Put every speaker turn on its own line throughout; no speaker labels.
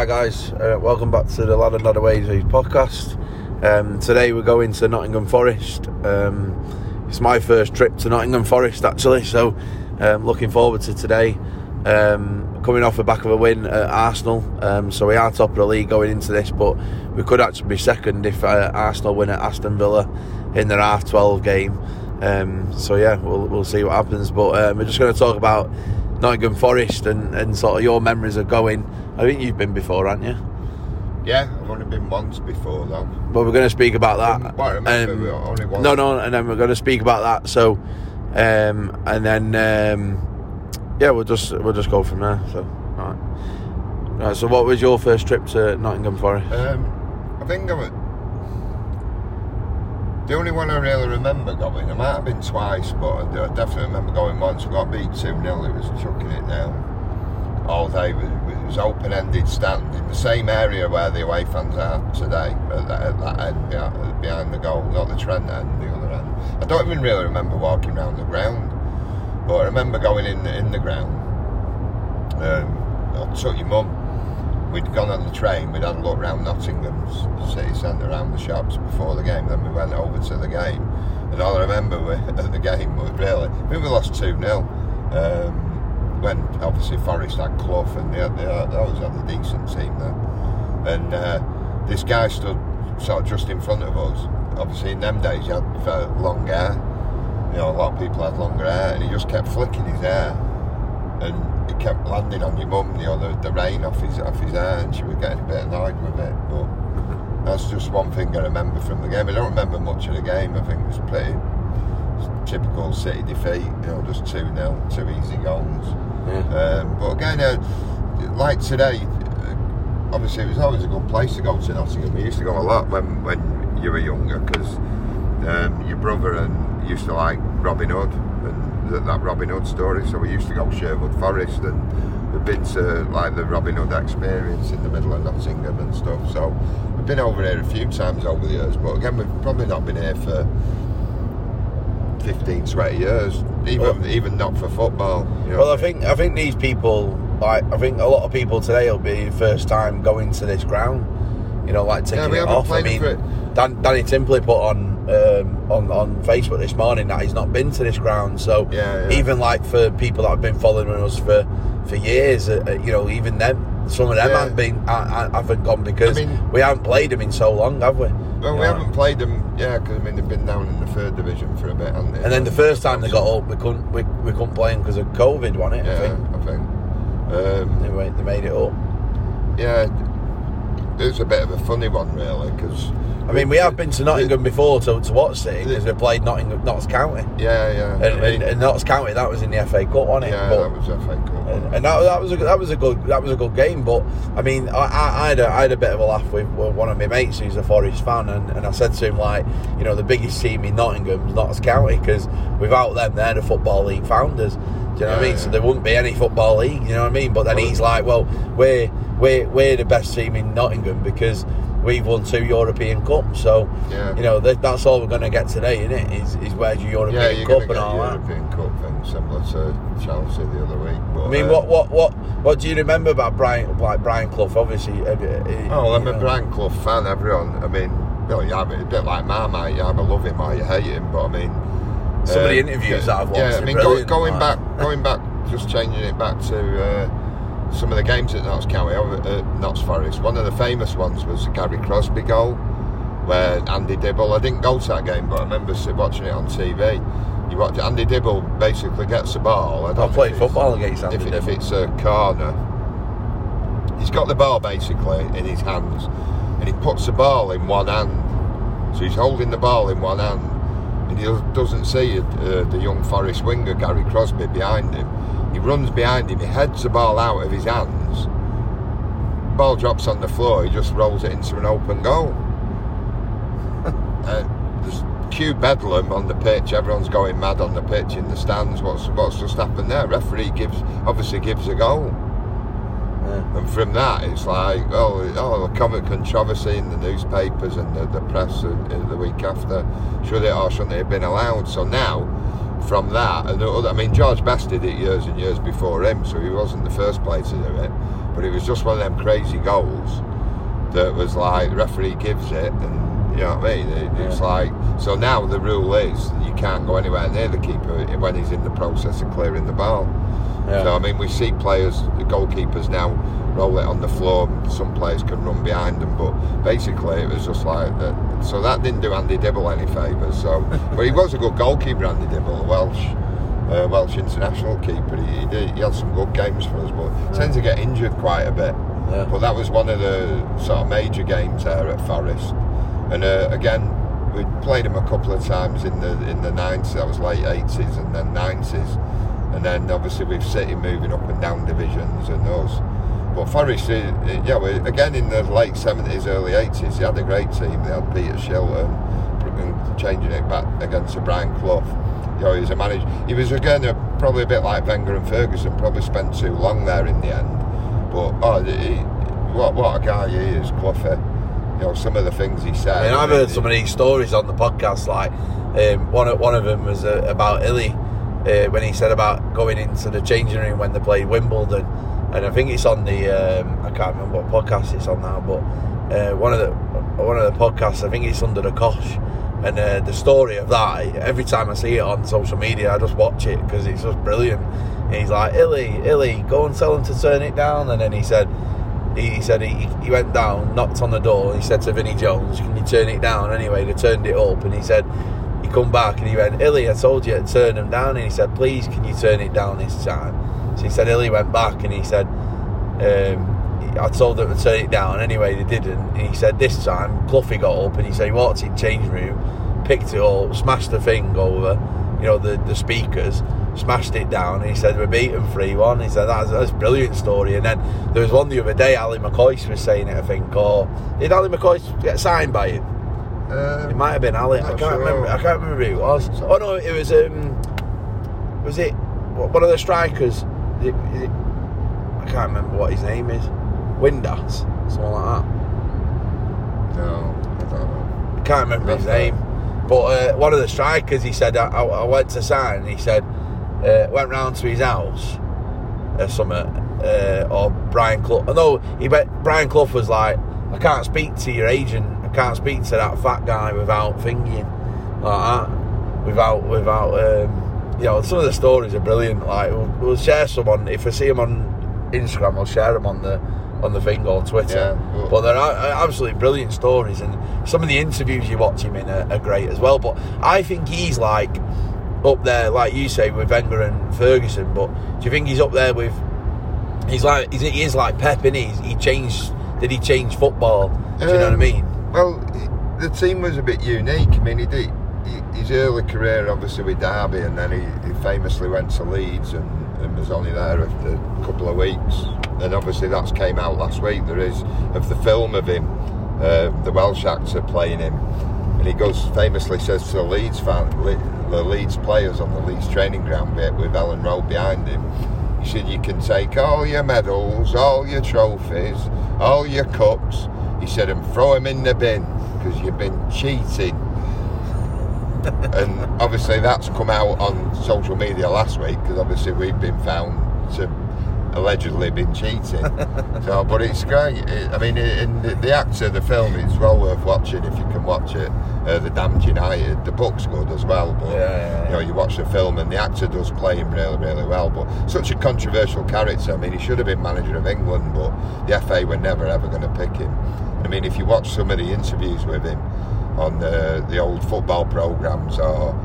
Hi guys, uh, welcome back to the Lad and Away podcast. Um, today we're going to Nottingham Forest. Um, it's my first trip to Nottingham Forest actually, so um, looking forward to today. Um, coming off the back of a win at Arsenal, um, so we are top of the league going into this, but we could actually be second if uh, Arsenal win at Aston Villa in their half 12 game. Um, so yeah, we'll, we'll see what happens. But we're just going to talk about Nottingham Forest and, and sort of your memories of going. I think you've been before, haven't you?
Yeah, I've only been once before though.
But we're going to speak about that.
Well, I remember
Um,
only once.
No, no, and then we're going to speak about that. So, um, and then um, yeah, we'll just we'll just go from there. So, all right. Right, so, what was your first trip to Nottingham Forest?
Um, I think I was, the only one I really remember going. I might have been twice, but I, definitely remember going once. We got beat two 0 It was chucking it down all day. It was, it was open-ended stand in the same area where the away fans are today, at that, at that end behind, behind the goal, not the Trent end, the other end. I don't even really remember walking around the ground, but I remember going in in the ground. Um, I took your mum. We'd gone on the train. We'd had a look around Nottingham's city centre, around the shops before the game. Then we went over to the game, and all I remember at the game was really. I think we lost two 0 um, when obviously Forest had Clough and they, had, they, had, always had a decent team there. And uh, this guy stood sort of just in front of us. Obviously, in them days, you had long hair. You know, a lot of people had longer hair, and he just kept flicking his hair, and it kept landing on your mum. You know, the, the rain off his off his hair, and she was getting a bit annoyed with it. But that's just one thing I remember from the game. I don't remember much of the game. I think it was pretty typical City defeat. You know, just two 0 two easy goals.
Yeah.
Um, but again, uh, like today, uh, obviously it was always a good place to go to Nottingham. We used to go a lot when, when you were younger because um, your brother and used to like Robin Hood and that, Robin Hood story. So we used to go to Sherwood Forest and we've been to like the Robin Hood experience in the middle of Nottingham and stuff. So we've been over here a few times over the years. But again, we've probably not been here for 15, 20 years. Even
Well-
even not for football. You know.
Well, I think I think these people, like I think a lot of people today will be first time going to this ground. You know, like taking
we
it off. I mean. Dan, Danny Timpley put on um, on on Facebook this morning that he's not been to this ground. So
Yeah, yeah.
even like for people that have been following us for for years, uh, uh, you know, even them. Some of them
Yeah.
haven't been, haven't gone because
I mean-
we haven't played them in so long, have we?
Well, we haven't played them, yeah, because I mean they've been down in the third division for a bit, haven't they?
And then the first time they got up, we couldn't we, we couldn't play them because of COVID, wasn't it? I
yeah,
think
I think. Um,
they made, they made it up.
yeah, it was a bit of a funny one, really, because
I mean, we have been to Nottingham before to, to watch City because we played Nottingham, Notts County,
Yeah, yeah,
and,
I mean,
and, and Notts County that was in the FA Cup, wasn't it?
yeah,
But-
that was a fake Cup.
and, and that, that was a that was a good that was a good game. But I mean, I, I, I had a, I had a bit of a laugh with, with one of my mates who's a Forest fan, and, and I said to him like, you know, the biggest team in Nottingham is Notts County because without them, they're the football league founders. Do you know what I
Yeah,
mean? So there wouldn't be any football league. You know what I mean? But then he's like, well, we're we're we're the best team in Nottingham because. We've won two European Cups, so
Yeah.
you know that, that's all we're going to get today, isn't it? Is, is where's your European
yeah,
Cup and all that?
European Cup thing similar to Chelsea the other week. But,
I mean,
uh,
what, what, what, what do you remember about Brian, like Brian Clough? Obviously, uh, uh,
Oh, I'm
you
a. Brian Clough fan. Everyone, I mean, well, you have it a bit like Marmite. You either love him or you hate him. But I mean,
Some of the
uh,
interviews
yeah,
that I've watched
Yeah, I mean, go, going
like.
back, going back, just changing it back to some of the games at Notts County, at Notts Forest. One of the famous ones was the Gary Crosby goal, where Andy Dibble. I didn't go to that game, but I remember watching it on TV. You watch Andy Dibble basically gets the ball. I don't
I played football against Andy
if, it- if it's a corner. He's got the ball basically in his hands, and he puts the ball in one hand. So he's holding the ball in one hand, and he doesn't see uh, the young Forest winger Gary Crosby behind him. He runs behind him, he heads the ball out of his hands. Ball drops on the floor, he just rolls it into an open goal. uh, there's cue bedlam on the pitch. Everyone's going mad on the pitch in the stands. What's what's just happened there? Referee gives obviously gives a goal.
Yeah.
And from that, it's like, oh, oh, the comic controversy in the newspapers and the, the press uh, the week after. Should it or shouldn't it have been allowed? So now, from that, and other, I mean, George Best did it years and years before him, so he wasn't the first player to do it. But it was just one of them crazy goals that was like the referee gives it, and you know what I mean. It, it's like so now the rule is you can't go anywhere near the keeper when he's in the process of clearing the ball.
Yeah.
So I mean, we see players, the goalkeepers now roll it on the floor. Some players can run behind them, but basically it was just like that. So that didn't do Andy Dibble any favours. So, but he was a good goalkeeper, Andy Dibble, a Welsh. Uh, Welsh international keeper. He, he, did, he had some good games for us, but tends to get injured quite a bit.
Yeah.
But that was one of the sort of major games there at Forest. And uh, again, we played him a couple of times in the in the 90s. That was late 80s and then 90s. And then obviously with City moving up and down divisions and us. But Forest, uh, uh, yeah, we, again in the late 70s, early 80s, they had a great team. They had Peter Shilton and changing it back against Sir Brian Clough. You know, he was a manager. He was again probably a bit like Wenger and Ferguson. Probably spent too long there in the end. But oh, he, what what a guy he is, Cloughy. You know, some of the things he said.
I mean, I've heard some of these stories on the podcast. Like um, one one of them was uh, about Illy uh, when he said about going into the changing room when they played Wimbledon, and I think it's on the um, I can't remember what podcast it's on now, but uh, one of the one of the podcasts I think it's under the Cosh, and uh, the story of that every time I see it on social media I just watch it because it's just brilliant. And he's like Illy, Illy, go and tell him to turn it down, and then he said he, said he, he went down, knocked on the door, he said to Vinnie Jones, Can you turn it down? Anyway, they turned it up and he said he come back and he went, Illy, I told you to turn them down and he said, Please can you turn it down this time? So he said Illy went back and he said um, I told them to turn it down. Anyway, they didn't. And he said this time, Cloughie got up and he said he walked in the changing room, picked it up, smashed the thing over, you know, the, the speakers, smashed it down. And he said, We're beaten 3 1. He said, that's, that's a brilliant story. And then there was one the other day, Ali McCoy was saying it, I think, or did Ali McCoy get signed by him?
Um,
It might have been Ali. I can't
sure.
remember. I can't remember who it was. Oh no, it was um, was it one of the strikers? It, I can't remember what his name is. Windass, something like that.
no, I don't know.
I can't remember his
That's
name. But uh, one of the strikers, he said, I, I, I went to sign. And he said, uh, went round to his house, or something, uh, or Brian Clough. No, he went. Brian Clough was like, I can't speak to your agent. I can't speak to that fat guy without thinking like that, without without. Um, you know, some of the stories are brilliant. Like we'll, we'll share some on if I see them on Instagram, I'll share them on the on the thing or Twitter.
Yeah,
but they're absolutely brilliant stories, and some of the interviews you watch him in are, are great as well. But I think he's like up there, like you say, with Wenger and Ferguson. But do you think he's up there with? He's like he's, he is like Pep, and he? he changed. Did he change football? Do you know what I
Um,
mean?
Well, the team was a bit unique. I mean, he did his early career obviously with Derby, and then he, he famously went to Leeds and, and was only there after a couple of weeks. And obviously that's came out last week. There is of the film of him, uh, the Welsh actor playing him, and he goes famously says to the Leeds fan, the Leeds players on the Leeds training ground bit with Elland Road behind him. He said, You can take all your medals, all your trophies, all your cups. He said, and throw them in the bin because you've been cheating. And obviously, that's come out on social media last week because obviously we've been found to allegedly been cheating. so, but it's great. It, I mean, in the, the actor, the film, it's well worth watching if you can watch it. Uh, the Damned United, the book's good as well. But
Yeah, yeah,
you know, you watch the film and the actor does play him really, really well. But such a controversial character. I mean, he should have been manager of England, but the FA were never ever going to pick him. I mean, if you watch some of the interviews with him on the the old football programs or.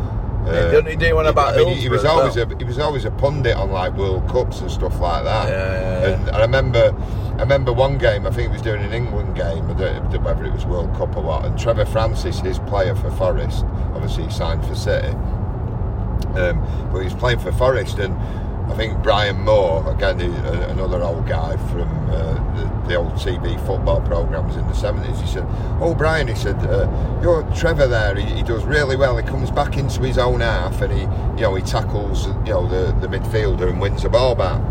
Yeah, didn't he do one about
I mean, he, was always
as
a he was always a pundit on like World Cups and stuff like that.
Yeah.
And I remember, I remember one game. I think he was doing an England game, I don't know whether it was World Cup or what. And Trevor Francis, his player for Forest, obviously he signed for City, um, but he was playing for Forest, and I think Brian Moore, again another old guy from uh, the, the old TV football programs in the seventies. He said, "Oh, Brian," he said, uh, "You're Trevor there. He, he does really well. He comes back into his own half, and he, you know, he tackles, you know, the, the midfielder and wins the ball back."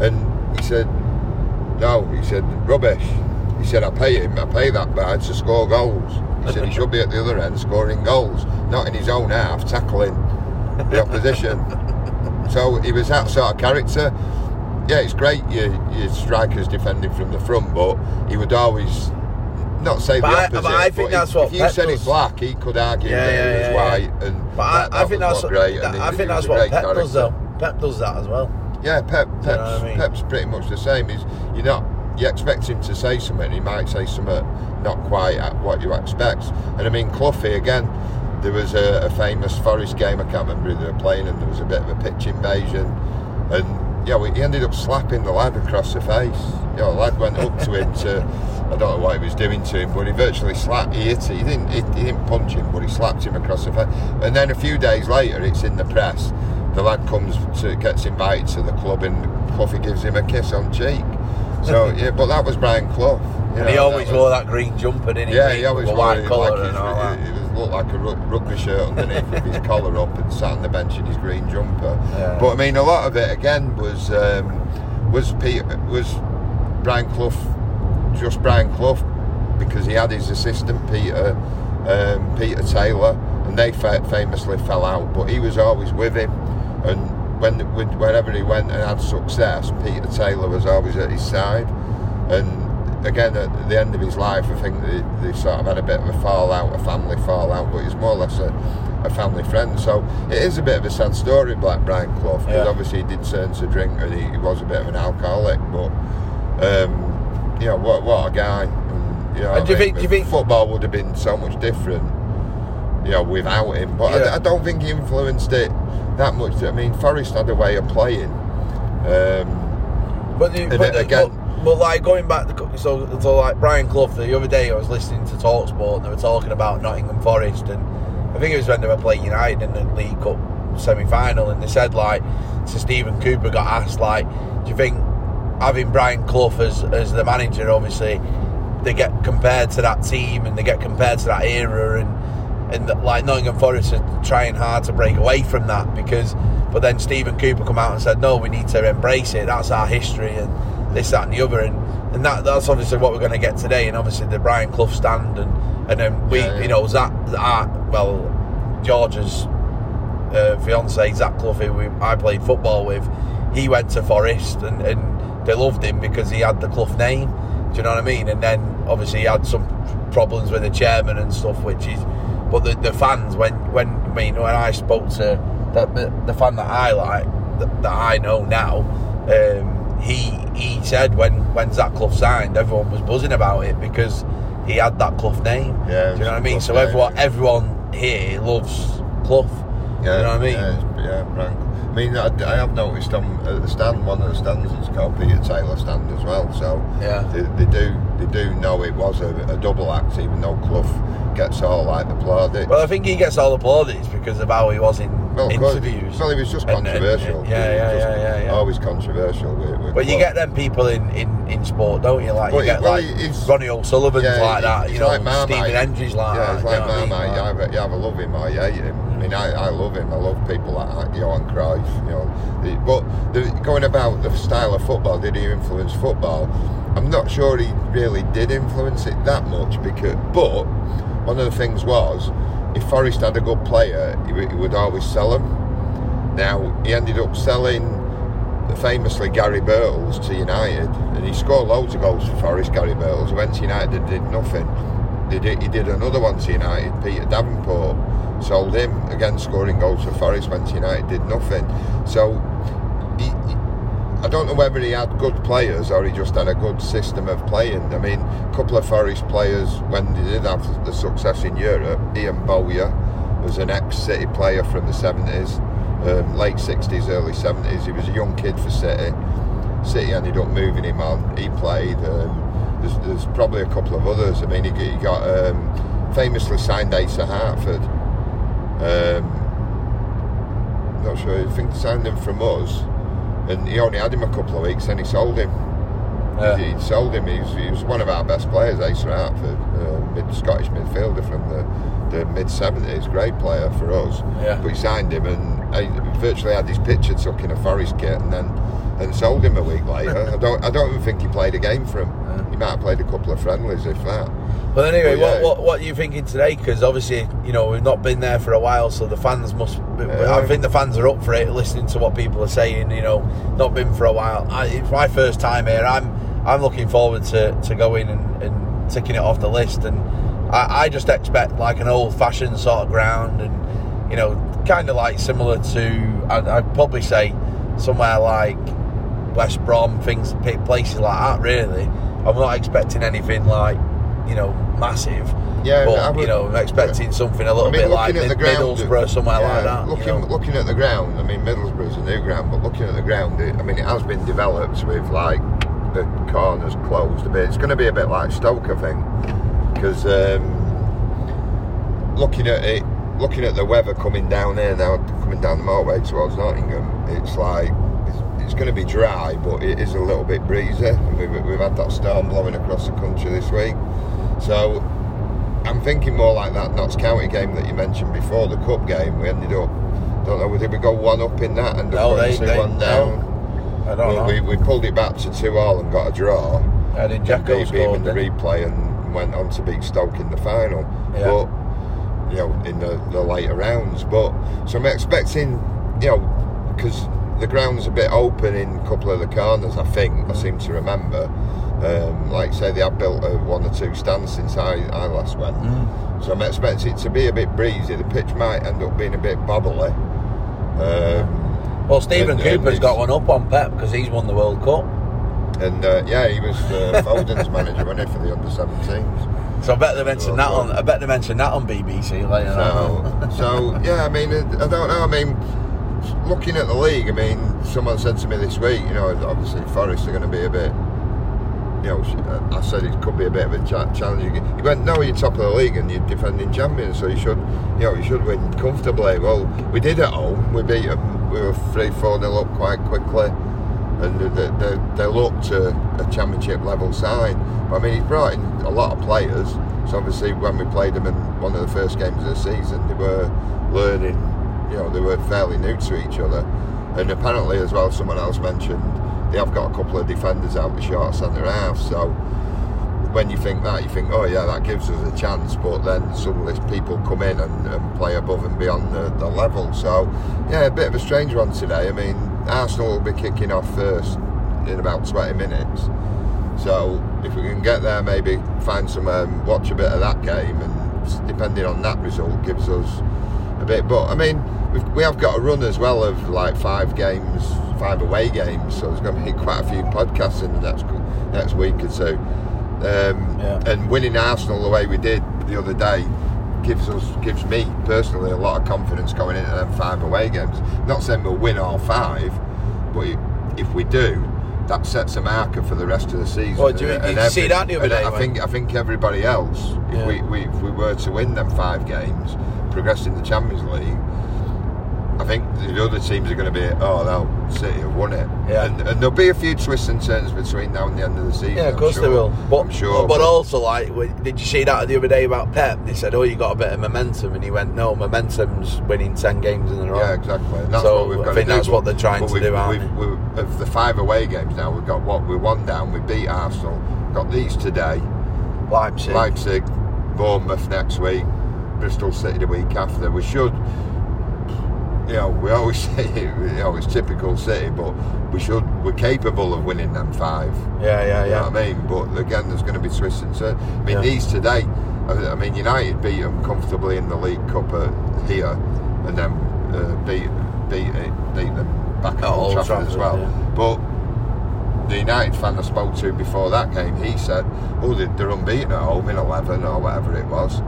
And he said, "No," he said, "Rubbish." He said, "I pay him. I pay that guy to score goals." He said he should be at the other end scoring goals, not in his own half tackling." the opposition. So he was that sort of character. Yeah, it's great your, your strikers defending from the front, but he would always not say
But
the
I-
opposite.
but I think
if-
that's what
if you
Pep
said
does.
it's black, he could argue
Yeah,
that
yeah,
it was
yeah,
white, and
But
that,
I, I
that
think that's
great.
that-
he-
I
he
think
was
that's what Pep does though. Pep does that as well.
Yeah, Pep, Pep's,
you know I mean?
Pep's pretty much the same. He's, you're not, you expect him to say something, he might say something not quite at what you expect. And I mean, Cloughie again, there was a, a famous Forest game, I can't remember who they were playing, and there was a bit of a pitch invasion. And yeah, we, he ended up slapping the lad across the face. Know, the lad went up to him to, I don't know what he was doing to him, but he virtually slapped, he hit it. He didn't, he, he didn't punch him, but he slapped him across the face. And then a few days later, it's in the press. The lad comes to, gets invited to the club, and Cloughie gives him a kiss on cheek. So yeah, but that was Brian Clough. You
And he always
that was-
wore that green jumper, didn't he?
yeah, he always wore it like his,
and all that.
it, it looked like a rugby shirt underneath with his collar up and sat on the bench in his green jumper.
Yeah.
But I mean, a lot of it again was um, was Peter, was Brian Clough, just Brian Clough, because he had his assistant Peter um, Peter Taylor, and they famously fell out. But he was always with him, and when wherever he went and had success, Peter Taylor was always at his side, and again at the end of his life, I think they, they sort of had a bit of a fallout, a family fallout, but he's more or less a, a family friend. So it is a bit of a sad story, Black Brian Clough, because
Yeah.
obviously he did turn to drink and he, he was a bit of an alcoholic, but um, you know what what a guy. And, you know,
And do you
mean,
think- do you think-
football would have been so much different? You know, without him, but
Yeah.
I, I don't think he influenced it that much. I mean, Forest had a way of playing. Um,
But, the, but, the-
again-
but, but like going back, to, so so like Brian Clough the other day, I was listening to Talksport and they were talking about Nottingham Forest, and I think it was when they were playing United in the League Cup semi final, and they said like, so Stephen Cooper got asked like, do you think having Brian Clough as as the manager, obviously, they get compared to that team and they get compared to that era and. And that, like Nottingham Forest are trying hard to break away from that because, but then Stephen Cooper come out and said, no, we need to embrace it. That's our history and this, that, and the other. And, and that that's obviously what we're going to get today. And obviously the Brian Clough stand and and then we,
Yeah, yeah.
you know, Zach, our, well, George's uh, fiance Zach Clough, who we, I played football with, he went to Forest and, and they loved him because he had the Clough name. Do you know what I mean? And then obviously he had some problems with the chairman and stuff, which is. But the, the fans, when when I mean when I spoke to the, the, the fan that I like, that, that I know now, um, he he said when when Zach Clough signed, everyone was buzzing about it because he had that Clough name.
Yeah,
Do you know what I mean?
Clough
So
name,
everyone everyone here loves Clough.
Yeah,
you know what I mean?
Yeah, yeah, Frank. I mean, I, I have noticed on at the stand, one of the stands is called Peter Taylor stand as well. So
Yeah.
they, they do they do know it was a, a double act, even though Clough gets all like the plaudits.
Well, I think he gets all the plaudits because of how he was in
Well,
interviews.
Well, he was just
And- and-
controversial.
and- yeah, yeah,
just
yeah, yeah, yeah.
Always controversial with. with
But you get them people in, in, in sport, don't you? Like you get
well,
like Ronnie O'Sullivan's
Yeah,
like that, you know,
like Marmite.
Stephen Hendry's like
yeah,
that.
like
what I mean?
Marmite. You,
Like-
either, you either love him or you hate him. I mean, I, I love him. I love people like Johan Cruyff. You know, the, but the, going about the style of football, did he influence football? I'm not sure he really did influence it that much because, but one of the things was, if Forest had a good player, he, would- he would always sell him. Now he ended up selling famously Gary Birtles to United, and he scored loads of goals for Forest. Gary Birtles went to United and did nothing. He did, he did another one to United. Peter Davenport sold him again, scoring goals for Forest. Went to United, did nothing. So I don't know whether he had good players or he just had a good system of playing. I mean, a couple of Forest players when they did have the success in Europe, Ian Bowyer was an ex-City player from the 70s, um, late 60s, early 70s. He was a young kid for City. City ended up moving him on. He played. Um, there's, there's probably a couple of others. I mean, he, he got um, famously signed Asa Hartford. Um, not sure. I think signed him from us, and he only had him a couple of weeks. and he sold him.
Yeah.
He, he sold him. He was, he was one of our best players, Asa Hartford, uh, mid Scottish midfielder from the the mid seventies, great player for us.
Yeah.
We signed him and I virtually had his picture tucked in a Forest kit, and then and sold him a week later. I don't I don't even think he played a game for him.
Yeah.
He might have played a couple of friendlies, if that.
But anyway,
yeah.
what, what what are you thinking today? Because obviously, you know, we've not been there for a while, so the fans must.
Yeah.
I think the fans are up for it, listening to what people are saying. You know, not been for a while. I, it's my first time here. I'm I'm looking forward to, to going and, and ticking it off the list. And I, I just expect like an old fashioned sort of ground, and you know, kind of like similar to I'd, I'd probably say somewhere like West Brom, things, places like that. Really, I'm not expecting anything like you know massive.
Yeah,
but
I
you know, I'm expecting something a little
I mean,
bit like Mid-
ground,
Middlesbrough, somewhere
yeah,
like that. you
Looking,
know.
looking at the ground, I mean, Middlesbrough's a new ground, but looking at the ground, it, I mean, it has been developed with like the corners closed a bit. It's going to be a bit like Stoke, I think, because um, looking at it, looking at the weather coming down here now, coming down the motorway towards Nottingham, it's like it's, it's going to be dry, but it is a little bit breezy. And we've, we've had that storm blowing across the country this week, so. I'm thinking more like that Notts County game that you mentioned before, the cup game. We ended up, don't know, did we go one up in that and
No, they-
two
they-
one
no.
down?
I don't
Well,
know.
we, we pulled it back to two all and got a draw.
I did Jacko
them in the replay and went on to beat Stoke in the final.
Yeah.
But you know, in the, the later rounds. But so I'm expecting, you know, because the ground's a bit open in a couple of the corners. I think I mm. seem to remember. Um, like I say, they have built uh, one or two stands since I, I last went.
Mm.
So I'm expecting it to be a bit breezy. The pitch might end up being a bit bobbly. Um,
Well, Stephen
and- and
Cooper's
it's-
got one up on Pep because he's won the World Cup.
And uh, yeah, he was uh, Foden's manager, wasn't he, for the under 17s?
So I bet they mentioned that on. I bet they mentioned that on BBC later
So,
on.
so yeah, I mean, I don't know. I mean, looking at the league, I mean, someone said to me this week, you know, obviously Forest are going to be a bit. You know, uh, I said it could be a bit of a cha- challenging. He went, "No, you're top of the league and you're defending champions, so you should, you know, you should win comfortably." Well, we did at home. We beat them. We were three, four nil up quite quickly, and they, they, they looked a, a championship level side. But, I mean, he's brought in a lot of players. So obviously, when we played them in one of the first games of the season, they were learning. You know, they were fairly new to each other, and apparently, as well, someone else mentioned they have got a couple of defenders out the short centre half. So when you think that, you think, oh yeah, that gives us a chance. But then suddenly people come in and, and play above and beyond the, the level. So yeah, a bit of a strange one today. I mean, Arsenal will be kicking off first in about 20 minutes. So if we can get there, maybe find some, um, watch a bit of that game, and depending on that result, gives us a bit. But I mean, we've, we have got a run as well of like five games, five away games. So there's going to be quite a few podcasts in the next next week or two. Um,
Yeah.
And winning Arsenal the way we did the other day gives us gives me personally a lot of confidence going into them five away games. Not saying we'll win all five, but if we do. That sets a marker for the rest of the season.
Well, do you-
And
did you see that the other day
I think I think everybody else, if
Yeah.
we, we if we were to win them five games, progress in the Champions League, I think the other teams are going to be, oh no, City have won it.
Yeah.
And, and there'll be a few twists and turns between now and the end of the season.
Yeah, of course
sure.
they will. But,
I'm sure.
But also, like, did you see that the other day about Pep? They said, "Oh, you got a bit of momentum," and he went, "No, momentum's winning ten games in a row."
yeah, exactly. And that's
So,
what we've
I
got
think
to do.
what they're trying
but
to do, aren't
we've, we've, of the five away games now, we've got what? We're one down. We beat Arsenal. Got these today.
Leipzig.
Leipzig, Bournemouth next week, Bristol City the week after. We should, you know, we always say it, you know it's typical City, but we should, we're capable of winning them five.
Yeah, yeah,
You know
yeah.
what I mean? But again, there's going to be twists and turns. I mean,
Yeah.
these today, I mean, United beat them comfortably in the League Cup here, and then uh, beat beat it, beat them back at, Old Trafford, as well.
yeah.
But the United fan I spoke to before that game, he said, "Oh, they- they're unbeaten at home in 11 or whatever it was."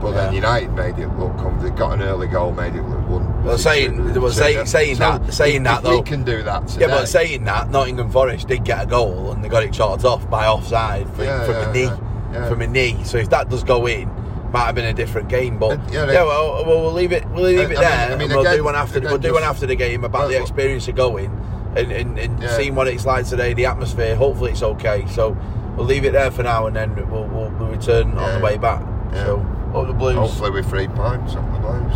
But then United made it look comfortable. They got an early goal, made it look one.
Well, saying- well,
two-
saying- saying
so
that- saying
if,
that,
if
though-
we can do that today.
Yeah, but saying that, Nottingham Forest did get a goal and they got it chalked off by offside from,
Yeah,
from
yeah,
a knee.
yeah.
From a knee. So if that does go in, might have been a different game. But yeah, well, well, we'll leave it. We'll leave it
I mean-
there.
I mean,
and we'll
again-
do one after.
again,
We'll do one after the game about
Well,
the experience of going and, and, and seeing what it's like today, the atmosphere. Hopefully, it's okay. So we'll leave it there for now, and then we'll, we'll, we'll return on the way back. So up the Blues.
Hopefully with three points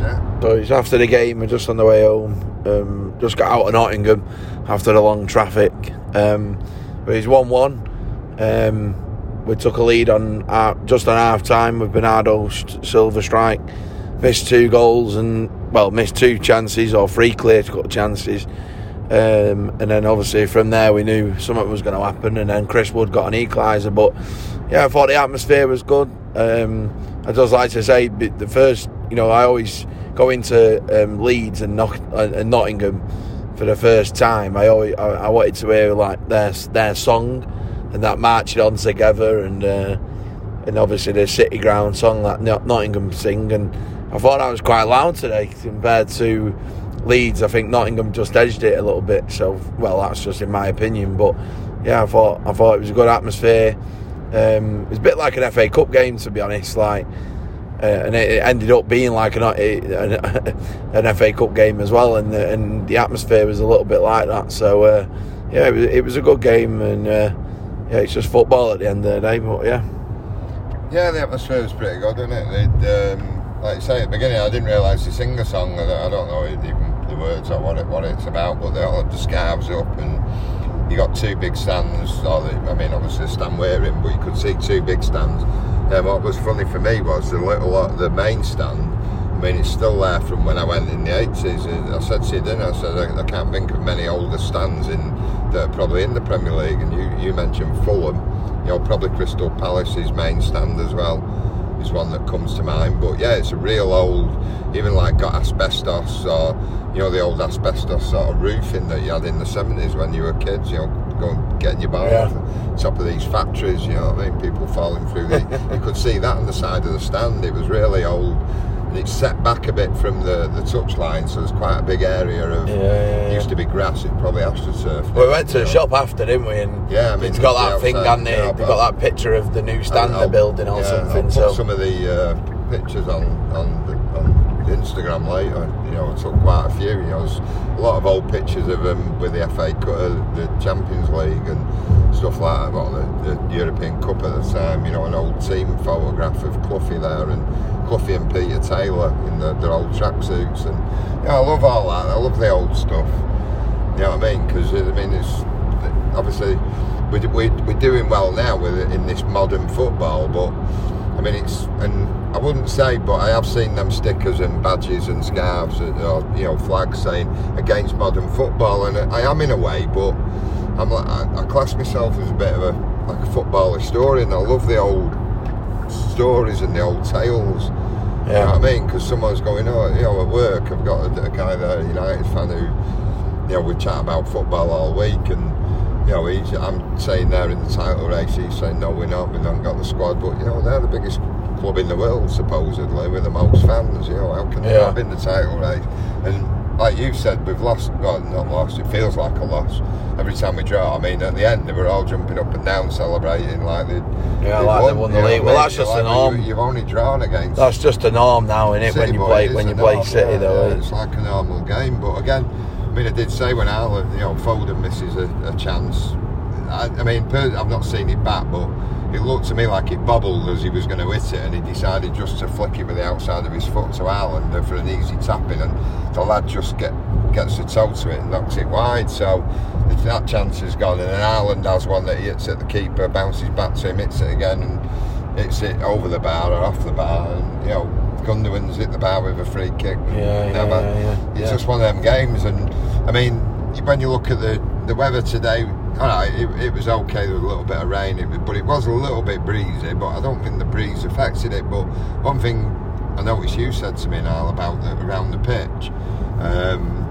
yeah.
So it's after the game, we're just on the way home. Um, just got out of Nottingham after the long traffic. Um, but it's 1 1. Um, we took a lead on just on half time with Bernardo Silva strike. Missed two goals and, well, missed two chances or three clear cut chances. Um, and then obviously from there we knew something was going to happen. And then Chris Wood got an equaliser. But yeah, I thought the atmosphere was good. Um, I just like to say the first, you know, I always go into um, Leeds and, Not- and Nottingham for the first time. I always I, I, wanted to hear like their their song and that marching on together and uh, and obviously the City Ground song that Nottingham sing and I thought that was quite loud today compared to Leeds. I think Nottingham just edged it a little bit. So well, that's just in my opinion, but yeah, I thought I thought it was a good atmosphere. Um, it was a bit like an FA Cup game, to be honest. Like, uh, and it, ended up being like an, an, FA Cup game as well, and the, and the atmosphere was a little bit like that. So, uh, yeah, it was, it was, a good game, and uh, yeah, it's just football at the end of the day. But yeah,
yeah, the atmosphere was pretty good, wasn't it? Um, like you say at the beginning, I didn't realise they sing a song. I don't know even the words or what it, what it's about, but they all had the scarves up and you got two big stands. Or the, I mean, obviously the stand we're in, but you could see two big stands. And what was funny for me was the little uh, the main stand. I mean, it's still there from when I went in the 80s. Uh, I said to you, didn't I? I said, I, I can't think of many older stands in that are probably in the Premier League. And you, you mentioned Fulham, you know, probably Crystal Palace's main stand as well is one that comes to mind. But yeah, it's a real old, even like got asbestos or you know the old asbestos sort of roofing that you had in the seventies when you were kids. You know, going getting your bar yeah. off top of these factories. You know what I mean? People falling through. The, you could see that on the side of the stand. It was really old. And it's set back a bit from the, the touch line, so there's quite a big area of. Yeah, yeah, used to be grass. It probably astroturf.
Well, we went to the know. shop after, didn't we? And
yeah, I mean,
it's got that thing, on there. They've got that picture of the new stand they're building or something. So
some of the uh, pictures on on the, on Instagram later. You know, I took quite a few. You know, a lot of old pictures of him with the FA Cup, uh, the Champions League, and stuff like that. Well, the, the, European Cup at the time. You know, an old team photograph of Cloughie there, and Cloughie and Peter Taylor in the, their old tracksuits, and yeah, I love all that. I love the old stuff. You know what I mean? Because I mean, it's obviously we, we, we're doing well now with it in this modern football, but I mean, it's and I wouldn't say, but I have seen them stickers and badges and scarves or you know flags saying against modern football, and I am in a way, but I'm like I, I class myself as a bit of a like a football historian. I love the old stories and the old tales. Yeah. You know what I mean? Because someone's going, oh, you know, at work, I've got a, a guy there, a United fan who, you know, we chat about football all week, and you know, he's, I'm saying they're in the title race. He's saying no, we're not. We haven't got the squad, but you know, they're the biggest club in the world supposedly with the most fans. You know, how can they yeah. have in the title race? And like you said, we've lost. Well, not lost. It feels like a loss every time we draw. I mean, at the end, they were all jumping up and down, celebrating like they.
Yeah, like won, they won the league. Well, that's just
like
a norm.
You, have only drawn against.
That's just a norm now, isn't it? when you play when you play City, yeah, though.
Yeah, it's like a normal game, but again. I mean, I did say when Haaland, uh, you know, Foden misses a, a chance, I, I mean, I've not seen it back, but it looked to me like it bobbled as he was going to hit it, and he decided just to flick it with the outside of his foot to Haaland for an easy tapping, and the lad just get, gets the toe to it and knocks it wide. So that chance is gone, and then Haaland has one that he hits at the keeper, bounces back to him, hits it again, and hits it over the bar or off the bar, and you know. Gundogan's hit the bar with a free kick.
Yeah, yeah, yeah, yeah,
It's just one of them games, and I mean, when you look at the the weather today, all right, it, it was okay. There was a little bit of rain, it, but it was a little bit breezy. But I don't think the breeze affected it. But one thing I noticed you said to me now about the, around the pitch. Um,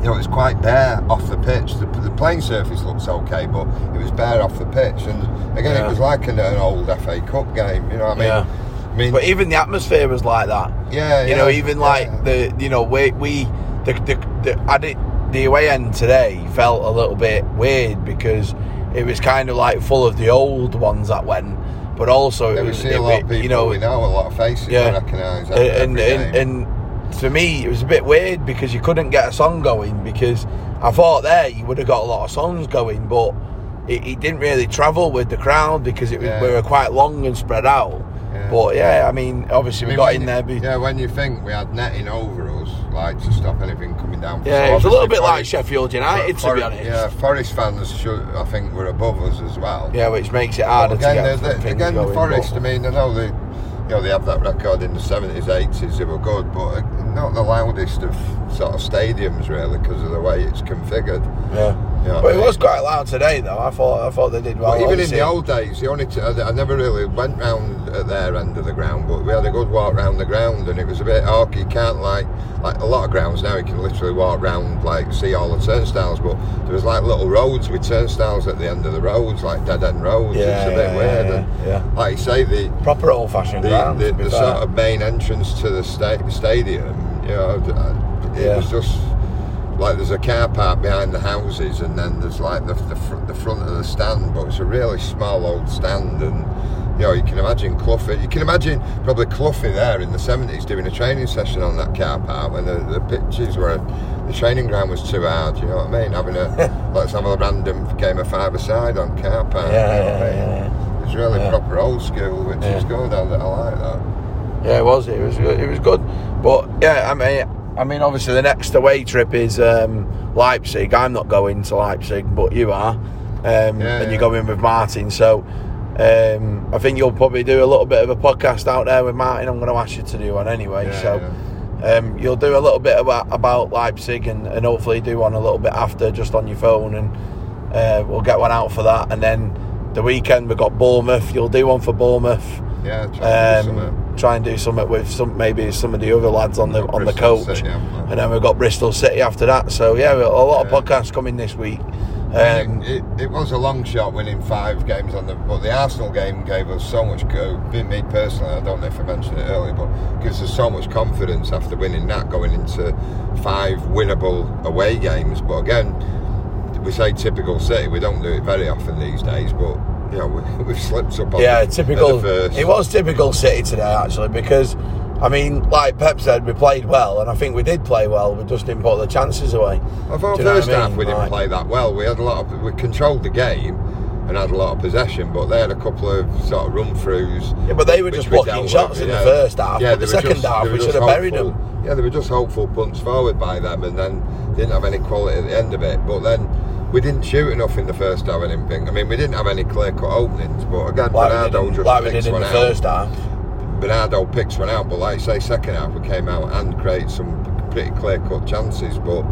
you know, it's quite bare off the pitch. The, the, playing surface looks okay, but it was bare off the pitch. And again, yeah. it was like an, an, old FA Cup game. You know what I mean?
Yeah. I mean, but even the atmosphere was like that.
Yeah,
you
yeah,
know, even like the, you know, we we the the, the I did the away end today felt a little bit weird because it was kind of like full of the old ones that went, but also
yeah,
it was
see a lot of people you know, we know a lot of faces yeah, recognise.
And and, and for me, it was a bit weird because you couldn't get a song going because I thought there you would have got a lot of songs going, but it, it didn't really travel with the crowd because it was, yeah. we were quite long and spread out. Yeah.
Yeah.
But yeah, I mean, obviously
I
we
mean,
got in
you-
there. Be,
Yeah, when you think we had netting over us, like to stop anything coming down.
yeah,
So
it was a little
obviously
bit like Sheffield United, to be honest.
Yeah, Forest fans should, I think, were above us as well.
Yeah, which makes it harder
again,
to get
the, the, again,
going.
Forest.
but-
I mean, I know they, you know, they have that record in the seventies, eighties. They were good, but uh, not the loudest of sort of stadiums really because of the way it's configured.
yeah.
You know
But it was quite loud today, though. I thought I thought they did well.
Even in the old days, the only t- I never really went round at their end of the ground, but we had a good walk round the ground, and it was a bit awkward. You can't like like a lot of grounds now. You can literally walk round like see all the turnstiles, but there was like little roads with turnstiles at the end of the roads, like dead end roads.
Yeah,
it's a bit
yeah,
weird.
yeah,
and
yeah.
Like you say, the
proper old fashioned
the,
ground.
the, the sort of main entrance to the sta- stadium, you know, it
Yeah.
was just like there's a car park behind the houses, and then there's like the the, fr- the front of the stand, but it's a really small old stand, and you know you can imagine Cloughie. You can imagine probably Cloughie there in the 70s doing a training session on that car park when the, the pitches were the training ground was too hard. You know what I mean? Having a let's have a random game of five aside on car park.
Yeah,
you know what I
yeah,
mean?
yeah,
It's really
Yeah.
proper old school, which is
Yeah.
good. I, I like that.
Yeah, it was. It was. good- It was good. But yeah, I mean, I mean, obviously the next away trip is um, Leipzig. I'm not going to Leipzig, but you are, um, and
yeah.
you're going with Martin. So um, I think you'll probably do a little bit of a podcast out there with Martin. I'm going to ask you to do one anyway.
Yeah,
so. Um, you'll do a little bit about, about Leipzig and, and hopefully do one a little bit after just on your phone and uh, we'll get one out for that and then the weekend we've got Bournemouth you'll do one for Bournemouth
Yeah, try and do
um,
something.
try and do something with some maybe some of the other lads on the on the coach,
City,
and then we've got Bristol City after that. So yeah, a lot of podcasts coming this week. Um,
mean, it, it was a long shot winning five games on the, but the Arsenal game gave us so much. go- Me personally, I don't know if I mentioned it earlier, but gives us so much confidence after winning that, going into five winnable away games. But again, we say typical City. We don't do it very often these days, but know we, we've slipped up on
yeah,
the,
typical. It was typical City today actually because. I mean, like Pep said, we played well, and I think we did play well. We just didn't put the chances away.
I thought
Do
first
I
half
mean?
we didn't
Like-
play that well. We had a lot of we controlled the game and had a lot of possession, but they had a couple of sort of run throughs.
Yeah, but they were just blocking shots
with,
in the first half, but the second
just-
half we should have buried them.
Yeah, they were just hopeful punts forward by them, and then didn't have any quality at the end of it. But then we didn't shoot enough in the first half. I didn't think. I mean, we didn't have any clear cut openings, but again,
Like
Bernardo just
like
picks one
the
out.
first half.
Bernardo picks one out, but like I say, second half we came out and created some pretty clear cut chances. But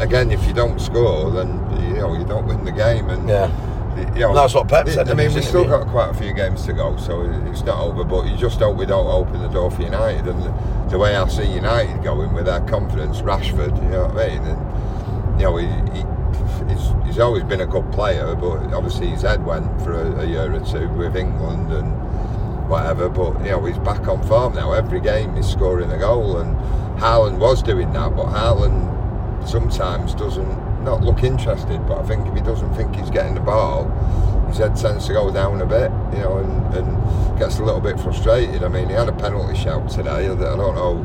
again, if you don't score, then you know you don't win the game. And
Yeah.
you know,
that's what Pep said
I mean, we've still got quite a few games to go, so it's not over. But you just hope we don't open the door for United. And the, the way I see United going with their confidence, Rashford, you know what I mean? And you know, he, he he's, he's always been a good player, but obviously his head went for a, a year or two with England and whatever. But you know, he's back on form now. Every game he's scoring a goal, and Haaland was doing that, but Haaland sometimes doesn't not look interested. But I think if he doesn't think he's getting the ball, his head tends to go down a bit, you know, and, and gets a little bit frustrated. I mean, he had a penalty shout today. that I don't know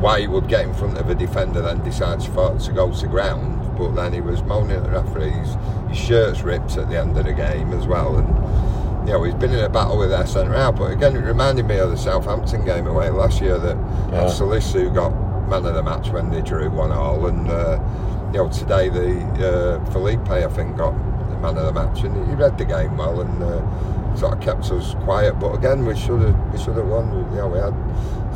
why he would get in front of a defender then decides to go to ground but then he was moaning at the referees his shirt's ripped at the end of the game as well and you know he's been in a battle with their centre out but again it reminded me of the Southampton game away last year that
Yeah.
Salisu got man of the match when they drew one all and uh, you know today the uh, Felipe I think got the man of the match and he read the game well and uh, sort of kept us quiet but again we should have we should have won you know we had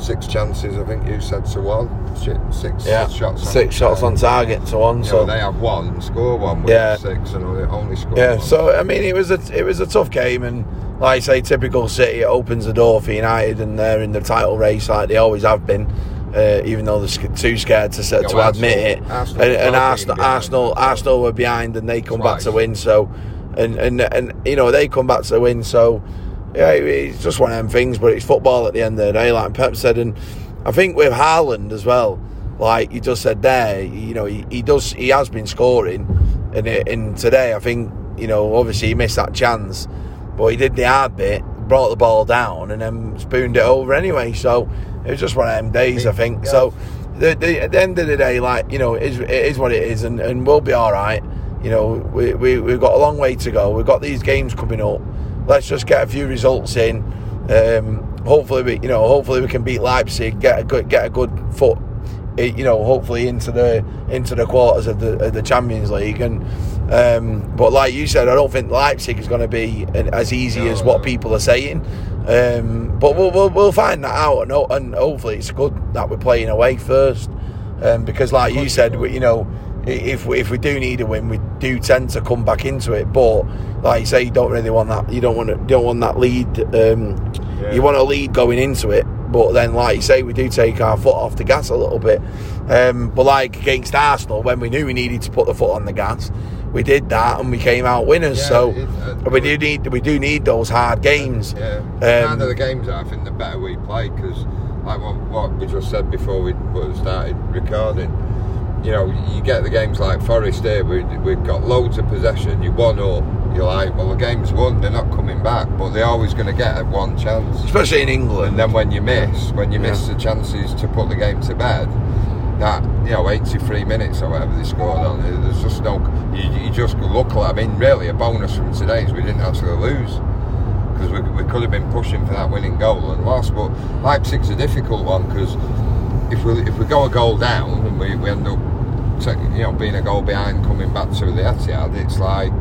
six chances I think you said to one six,
Yeah,
shots on
six shots on target to one.
you
So
know, they have one and score one with
Yeah.
six and only, only score
Yeah,
one.
so I mean, it was a it was a tough game, and like I say, typical City. It opens the door for United, and they're in the title race like they always have been. Uh, even though they're too scared to to admit
Arsenal-
it,
Arsenal
and, and Arsenal. Arsenal, Arsenal were behind, and they come back to win. So, and and and you know they come back to win. So, yeah, it's just one of them things. But it's football at the end of the day, like Pep said, and I think with Haaland as well. Like you just said there, you know, he, he does, he has been scoring, and today I think, you know, obviously he missed that chance, but he did the hard bit, brought the ball down, and then spooned it over anyway. So it was just one of them days, I think.
Yeah.
So the, the, at the end of the day, like you know, it is, it is what it is, and, and we'll be all right. You know, we, we we've got a long way to go. We've got these games coming up. Let's just get a few results in. Um, hopefully we, you know, hopefully we can beat Leipzig, get a good, get a good foot, eh, you know, hopefully into the into the quarters of the of the Champions League. And um, but like you said, I don't think Leipzig is going to be as easy
No,
as what
no.
people are saying. Um, but we'll, we'll we'll find that out, and, and hopefully it's good that we're playing away first, um, because like you said, we, you know, if we, if we do need a win, we do tend to come back into it. But like you say, you don't really want that. You don't want to, don't want that lead. Um,
Yeah.
You want a lead going into it, but then like you say, we do take our foot off the gas a little bit. Um, but like against Arsenal, when we knew we needed to put the foot on the gas, we did that and we came out winners.
Yeah,
so
uh,
we do need we do need those hard games.
Yeah,
Um,
the games I think the better we play because, like what, what we just said before we started recording, you know, you get the games like Forest here, we, we've got loads of possession, you one up, you're like, well, the game's won, they're not coming back, but they're always going to get a one chance.
especially in England.
And then when you miss, when you miss
Yeah.
the chances to put the game to bed, that you know, 83 minutes or whatever they scored on, there's just no. You, you just look like. I mean, really, a bonus from today is we didn't actually lose because we, we could have been pushing for that winning goal and lost. But Leipzig's a difficult one because if we if we go a goal down and we, we end up take, you know being a goal behind coming back to the Etihad, it's like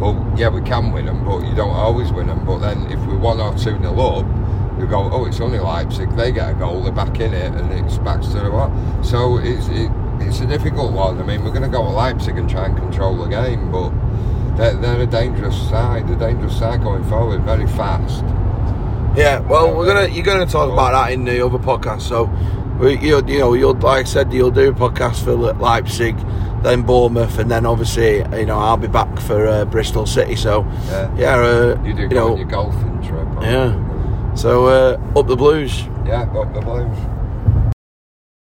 well yeah we can win them, but you don't always win them. But then if we're one or two nil up, we go oh it's only Leipzig, they get a goal, they're back in it, and it's back to the what. So it's it, it's a difficult one. I mean we're going to go at Leipzig and try and control the game, but. They're, they're a dangerous side, a dangerous side going forward, very fast.
Yeah, well, we're gonna uh, you're gonna talk about that in the other podcast. So, we, you you know, you'll like I said, you'll do a podcast for Leipzig, then Bournemouth, and then obviously, you know, I'll be back for uh, Bristol City. So,
Yeah.
yeah, uh,
You do
you know,
your golfing trip.
yeah. So, uh, up the Blues.
Yeah, up the blues.